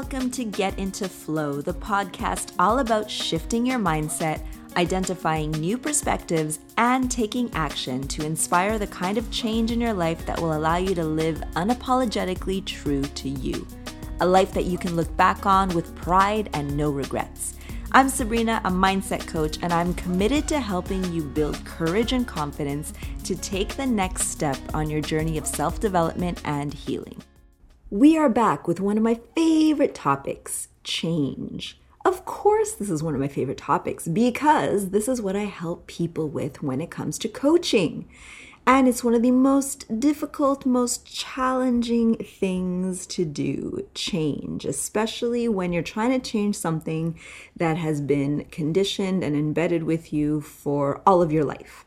welcome to Get Into Flow, the podcast all about shifting your mindset, identifying new perspectives, and taking action to inspire the kind of change in your life that will allow you to live unapologetically true to you. A life that you can look back on with pride and no regrets. I'm Sabrina, a mindset coach, and I'm committed to helping you build courage and confidence to take the next step on your journey of self development and healing. We are back with one of my favorite topics change. Of course, this is one of my favorite topics because this is what I help people with when it comes to coaching. And it's one of the most difficult, most challenging things to do change, especially when you're trying to change something that has been conditioned and embedded with you for all of your life.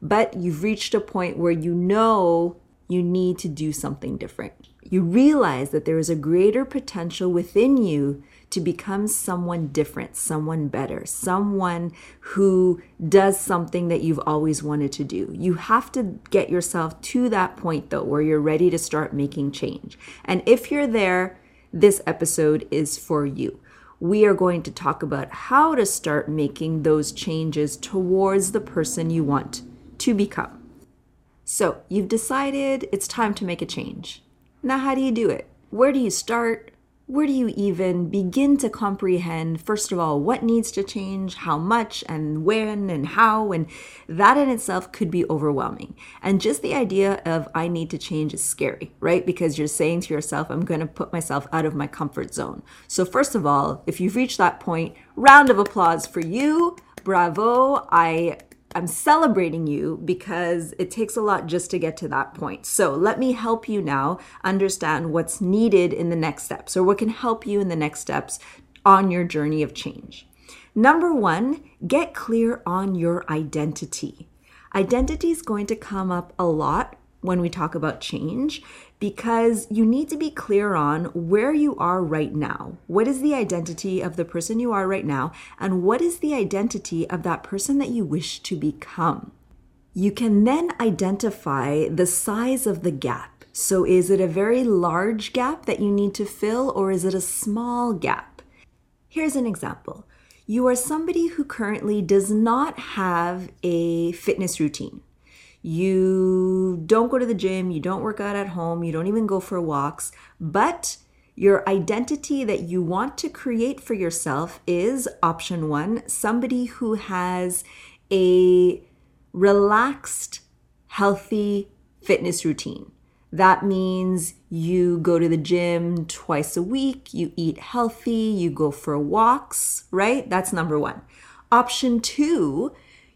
But you've reached a point where you know you need to do something different. You realize that there is a greater potential within you to become someone different, someone better, someone who does something that you've always wanted to do. You have to get yourself to that point, though, where you're ready to start making change. And if you're there, this episode is for you. We are going to talk about how to start making those changes towards the person you want to become. So, you've decided it's time to make a change. Now, how do you do it? Where do you start? where do you even begin to comprehend, first of all, what needs to change, how much, and when, and how? And that in itself could be overwhelming. And just the idea of I need to change is scary, right? Because you're saying to yourself, I'm going to put myself out of my comfort zone. So, first of all, if you've reached that point, round of applause for you. Bravo. I I'm celebrating you because it takes a lot just to get to that point. So let me help you now understand what's needed in the next steps or what can help you in the next steps on your journey of change. Number one, get clear on your identity. Identity is going to come up a lot when we talk about change because you need to be clear on where you are right now. What is the identity of the person you are right now? And what is the identity of that person that you wish to become? You can then identify the size of the gap. So, is it a very large gap that you need to fill, or is it a small gap? Here's an example you are somebody who currently does not have a fitness routine you don't go to the gym, you don't work out at home, you don't even go for walks, but your identity that you want to create for yourself is option one somebody who has a relaxed, healthy fitness routine. That means you go to the gym twice a week, you eat healthy, you go for walks, right? That's number one. Option two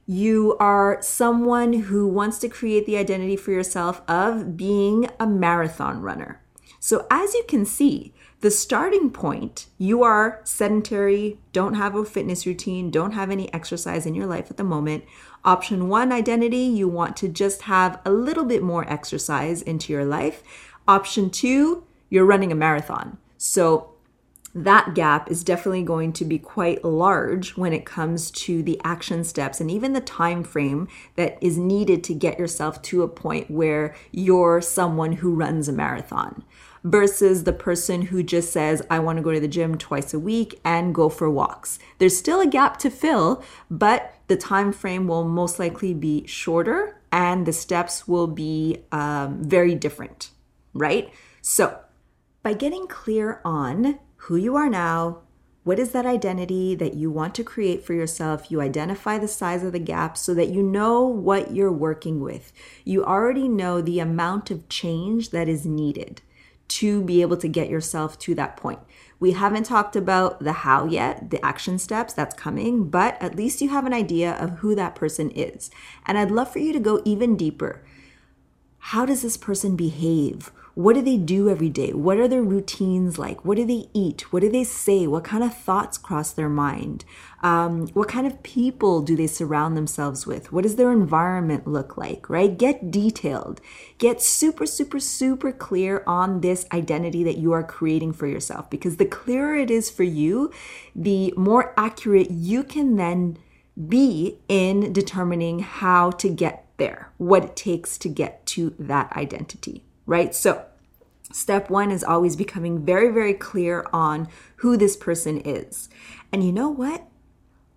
you are someone who wants to create the identity for yourself of being a marathon runner. So, as you can see, the starting point, you are sedentary, don't have a fitness routine, don't have any exercise in your life at the moment. Option one identity, you want to just have a little bit more exercise into your life. Option two, you're running a marathon. So, that gap is definitely going to be quite large when it comes to the action steps and even the time frame that is needed to get yourself to a point where you're someone who runs a marathon versus the person who just says I want to go to the gym twice a week and go for walks. There's still a gap to fill, but the time frame will most likely be shorter and the steps will be um, very different, right? So, by getting clear on who you are now, what is that identity that you want to create for yourself? You identify the size of the gap so that you know what you're working with. You already know the amount of change that is needed to be able to get yourself to that point. We haven't talked about the how yet, the action steps that's coming, but at least you have an idea of who that person is. And I'd love for you to go even deeper. How does this person behave? What do they do every day? What are their routines like? What do they eat? What do they say? What kind of thoughts cross their mind? Um, what kind of people do they surround themselves with? What does their environment look like, right? Get detailed. Get super, super, super clear on this identity that you are creating for yourself because the clearer it is for you, the more accurate you can then be in determining how to get there, what it takes to get to that identity right? So, Step one is always becoming very, very clear on who this person is. And you know what?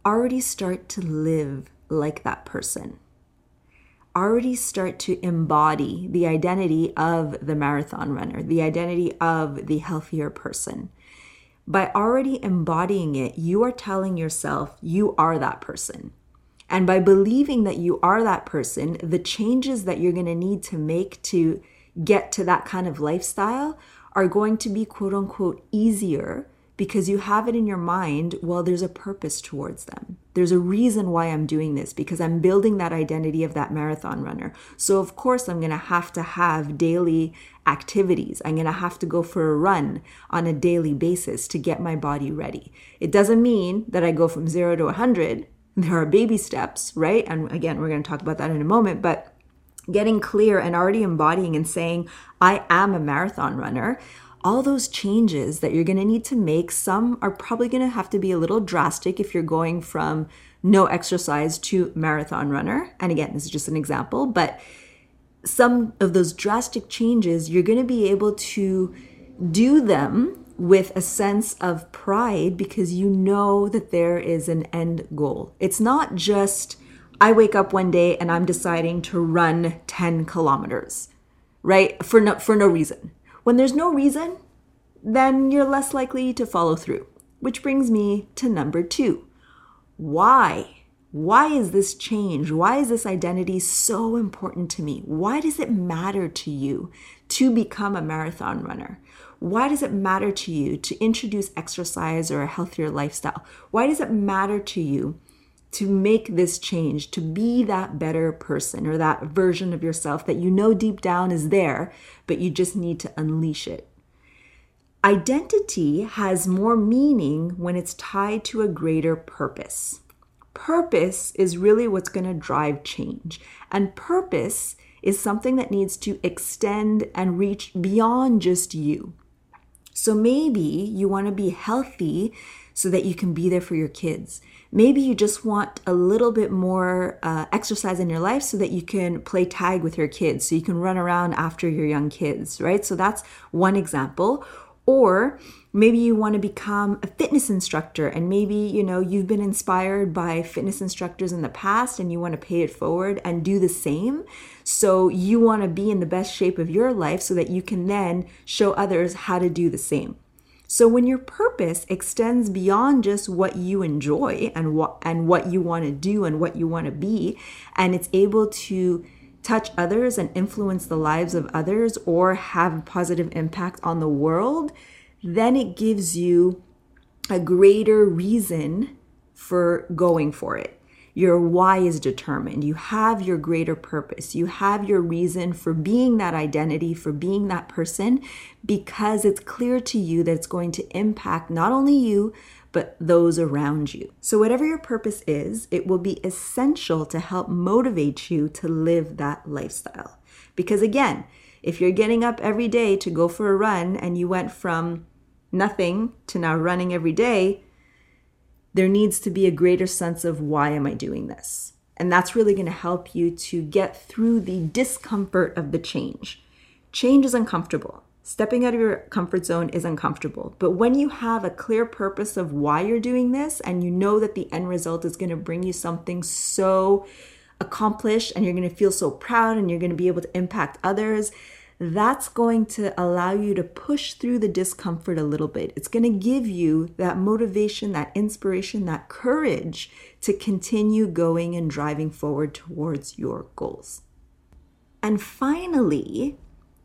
Already start to live like that person. Already start to embody the identity of the marathon runner, the identity of the healthier person. By already embodying it, you are telling yourself you are that person. And by believing that you are that person, the changes that you're going to need to make to get to that kind of lifestyle are going to be quote unquote easier because you have it in your mind, well, there's a purpose towards them. There's a reason why I'm doing this because I'm building that identity of that marathon runner. So, of course, I'm going to have to have daily activities. I'm going to have to go for a run on a daily basis to get my body ready. It doesn't mean that I go from zero to 100. There are baby steps, right? And again, we're going to talk about that in a moment, but getting clear and already embodying and saying, I am a marathon runner, all those changes that you're going to need to make, some are probably going to have to be a little drastic if you're going from no exercise to marathon runner. And again, this is just an example, but some of those drastic changes, you're going to be able to do them with a sense of pride because you know that there is an end goal. It's not just I wake up one day and I'm deciding to run 10 kilometers, right? For no, for no reason. When there's no reason, then you're less likely to follow through. Which brings me to number two. Why? Why is this change? Why is this identity so important to me? Why does it matter to you to become a marathon runner? Why does it matter to you to introduce exercise or a healthier lifestyle? Why does it matter to you to make this change, to be that better person or that version of yourself that you know deep down is there, but you just need to unleash it. Identity has more meaning when it's tied to a greater purpose. Purpose is really what's going to drive change. And purpose is something that needs to extend and reach beyond just you. So maybe you want to be healthy so that you can be there for your kids. Maybe you just want a little bit more uh, exercise in your life so that you can play tag with your kids, so you can run around after your young kids, right? So that's one example. Or maybe you want to become a fitness instructor and maybe, you know, you've been inspired by fitness instructors in the past and you want to pay it forward and do the same. So you want to be in the best shape of your life so that you can then show others how to do the same. So when your purpose extends beyond just what you enjoy and what and what you want to do and what you want to be and it's able to touch others and influence the lives of others or have a positive impact on the world, then it gives you a greater reason for going for it your why is determined. You have your greater purpose. You have your reason for being that identity, for being that person, because it's clear to you that it's going to impact not only you, but those around you. So, whatever your purpose is, it will be essential to help motivate you to live that lifestyle. Because again, if you're getting up every day to go for a run and you went from nothing to now running every day, there needs to be a greater sense of why am I doing this? And that's really going to help you to get through the discomfort of the change. Change is uncomfortable. Stepping out of your comfort zone is uncomfortable. But when you have a clear purpose of why you're doing this and you know that the end result is going to bring you something so accomplished and you're going to feel so proud and you're going to be able to impact others, that's going to allow you to push through the discomfort a little bit. It's going to give you that motivation, that inspiration, that courage to continue going and driving forward towards your goals. And finally,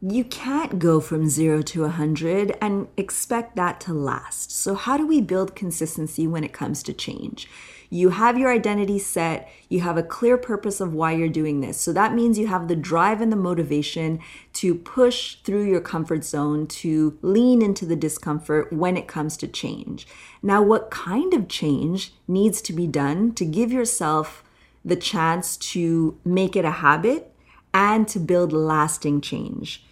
you can't go from zero to 100 and expect that to last. So, how do we build consistency when it comes to change? You have your identity set, you have a clear purpose of why you're doing this. So that means you have the drive and the motivation to push through your comfort zone, to lean into the discomfort when it comes to change. Now, what kind of change needs to be done to give yourself the chance to make it a habit and to build lasting change?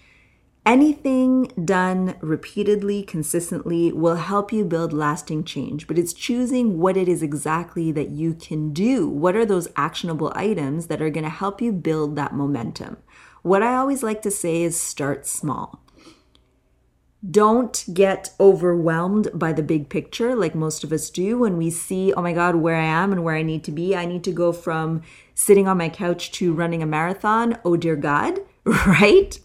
Anything done repeatedly, consistently will help you build lasting change, but it's choosing what it is exactly that you can do. What are those actionable items that are going to help you build that momentum? What I always like to say is start small. don't get overwhelmed by the big picture like most of us do when we see, oh my God, where I am and where I need to be. I need to go from sitting on my couch to running a marathon. Oh dear God, right?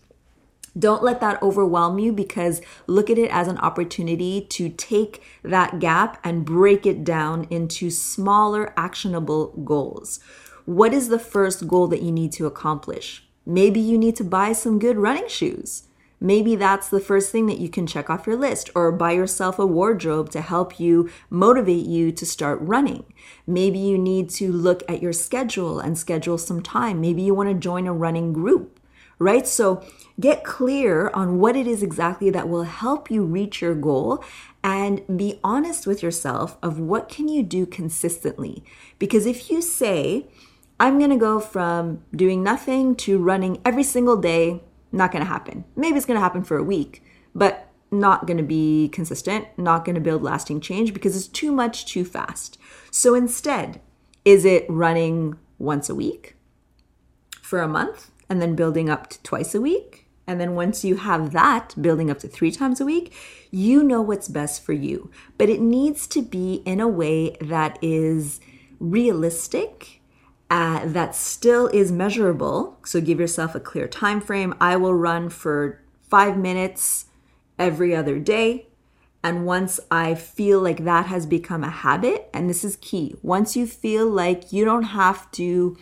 Don't let that overwhelm you because look at it as an opportunity to take that gap and break it down into smaller, actionable goals. What is the first goal that you need to accomplish? Maybe you need to buy some good running shoes. Maybe that's the first thing that you can check off your list, or buy yourself a wardrobe to help you motivate you to start running. Maybe you need to look at your schedule and schedule some time. Maybe you want to join a running group, right? So get clear on what it is exactly that will help you reach your goal and be honest with yourself of what can you do consistently. Because if you say, I'm going to go from doing nothing to running every single day not going to happen. Maybe it's going to happen for a week, but not going to be consistent, not going to build lasting change because it's too much too fast. So instead, is it running once a week for a month and then building up to twice a week? And then once you have that building up to three times a week, you know what's best for you. But it needs to be in a way that is realistic uh, that still is measurable. So give yourself a clear time frame. I will run for five minutes every other day. And once I feel like that has become a habit, and this is key, once you feel like you don't have to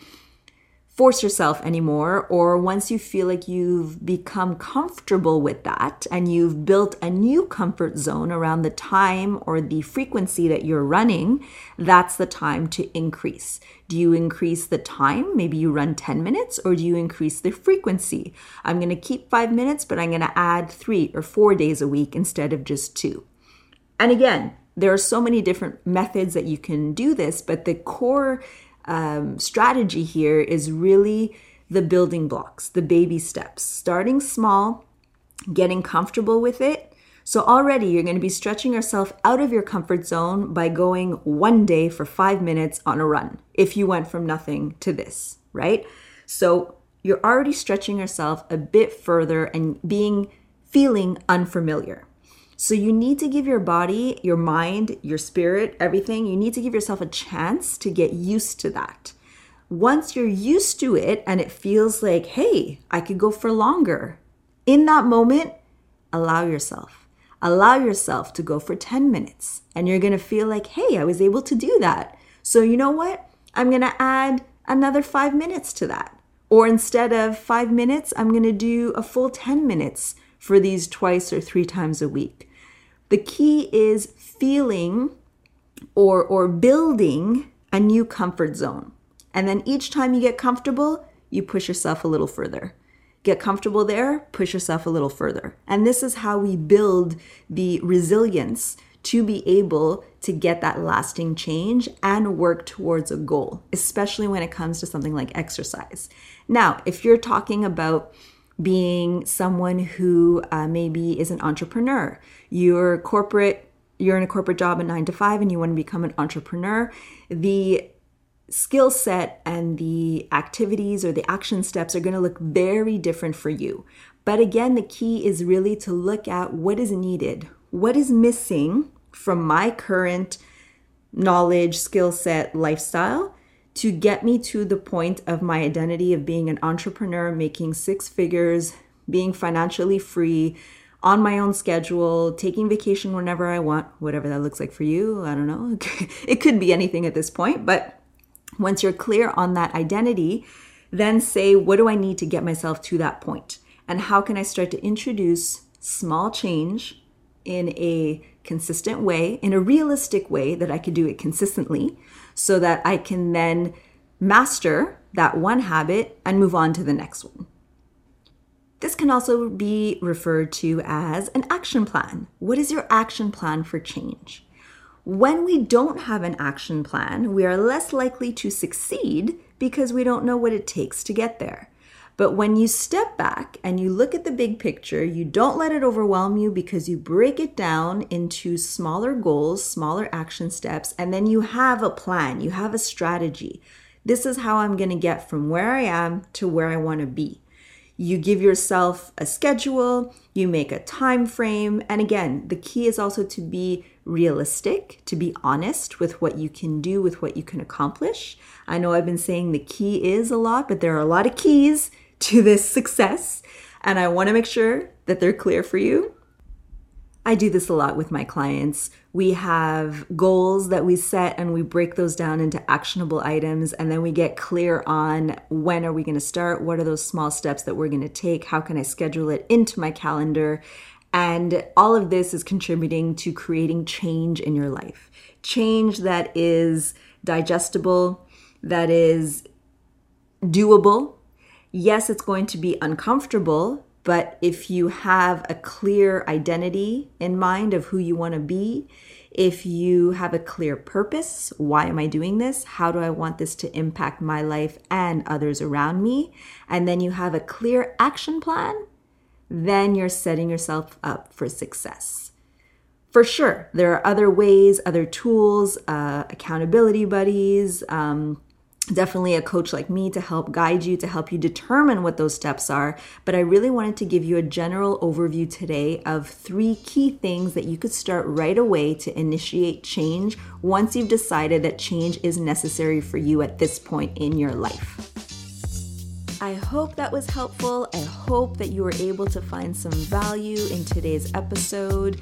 force yourself anymore, or once you feel like you've become comfortable with that and you've built a new comfort zone around the time or the frequency that you're running, that's the time to increase. Do you increase the time? Maybe you run 10 minutes, or do you increase the frequency? I'm gonna keep five minutes, but I'm gonna add three or four days a week instead of just two. And again, there are so many different methods that you can do this, but the core um, strategy here is really the building blocks, the baby steps, starting small, getting comfortable with it. So, already you're going to be stretching yourself out of your comfort zone by going one day for five minutes on a run if you went from nothing to this, right? So, you're already stretching yourself a bit further and being feeling unfamiliar. So you need to give your body, your mind, your spirit, everything, you need to give yourself a chance to get used to that. Once you're used to it and it feels like, hey, I could go for longer, in that moment, allow yourself. Allow yourself to go for 10 minutes and you're gonna feel like, hey, I was able to do that. So you know what? I'm gonna add another five minutes to that. Or instead of five minutes, I'm gonna do a full 10 minutes for these twice or three times a week. The key is feeling or, or building a new comfort zone. And then each time you get comfortable, you push yourself a little further. Get comfortable there, push yourself a little further. And this is how we build the resilience to be able to get that lasting change and work towards a goal, especially when it comes to something like exercise. Now, if you're talking about being someone who uh, maybe is an entrepreneur. You're corporate, you're in a corporate job at nine to five, and you want to become an entrepreneur. The skill set and the activities or the action steps are going to look very different for you. But again, the key is really to look at what is needed, what is missing from my current knowledge, skill set, lifestyle to get me to the point of my identity of being an entrepreneur, making six figures, being financially free, on my own schedule, taking vacation whenever I want, whatever that looks like for you. I don't know. It could be anything at this point, but once you're clear on that identity, then say, what do I need to get myself to that point? And how can I start to introduce small change in a consistent way, in a realistic way that I could do it consistently so that I can then master that one habit and move on to the next one. This can also be referred to as an action plan. What is your action plan for change? When we don't have an action plan, we are less likely to succeed because we don't know what it takes to get there. But when you step back and you look at the big picture, you don't let it overwhelm you because you break it down into smaller goals, smaller action steps, and then you have a plan, you have a strategy. This is how I'm going to get from where I am to where I want to be. you give yourself a schedule, you make a time frame, and again, the key is also to be realistic, to be honest with what you can do, with what you can accomplish. I know I've been saying the key is a lot, but there are a lot of keys to this success, and I want to make sure that they're clear for you. I do this a lot with my clients. We have goals that we set and we break those down into actionable items and then we get clear on when are we going to start? What are those small steps that we're going to take? How can I schedule it into my calendar? And all of this is contributing to creating change in your life. Change that is digestible, that is doable. Yes, it's going to be uncomfortable but if you have a clear identity in mind of who you want to be, if you have a clear purpose, why am I doing this? How do I want this to impact my life and others around me? And then you have a clear action plan, then you're setting yourself up for success. For sure, there are other ways, other tools, uh, accountability buddies, um, definitely a coach like me to help guide you, to help you determine what those steps are. But I really wanted to give you a general overview today of three key things that you could start right away to initiate change once you've decided that change is necessary for you at this point in your life. I hope that was helpful. I hope that you were able to find some value in today's episode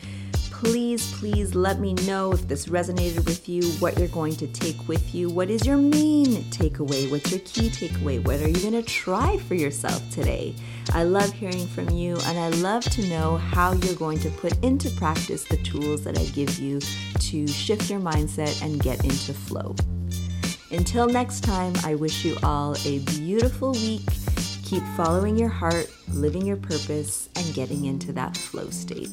please, please let me know if this resonated with you, what you're going to take with you. What is your main takeaway? What's your key takeaway? What are you going to try for yourself today? I love hearing from you, and I love to know how you're going to put into practice the tools that I give you to shift your mindset and get into flow. Until next time, I wish you all a beautiful week. Keep following your heart, living your purpose, and getting into that flow state.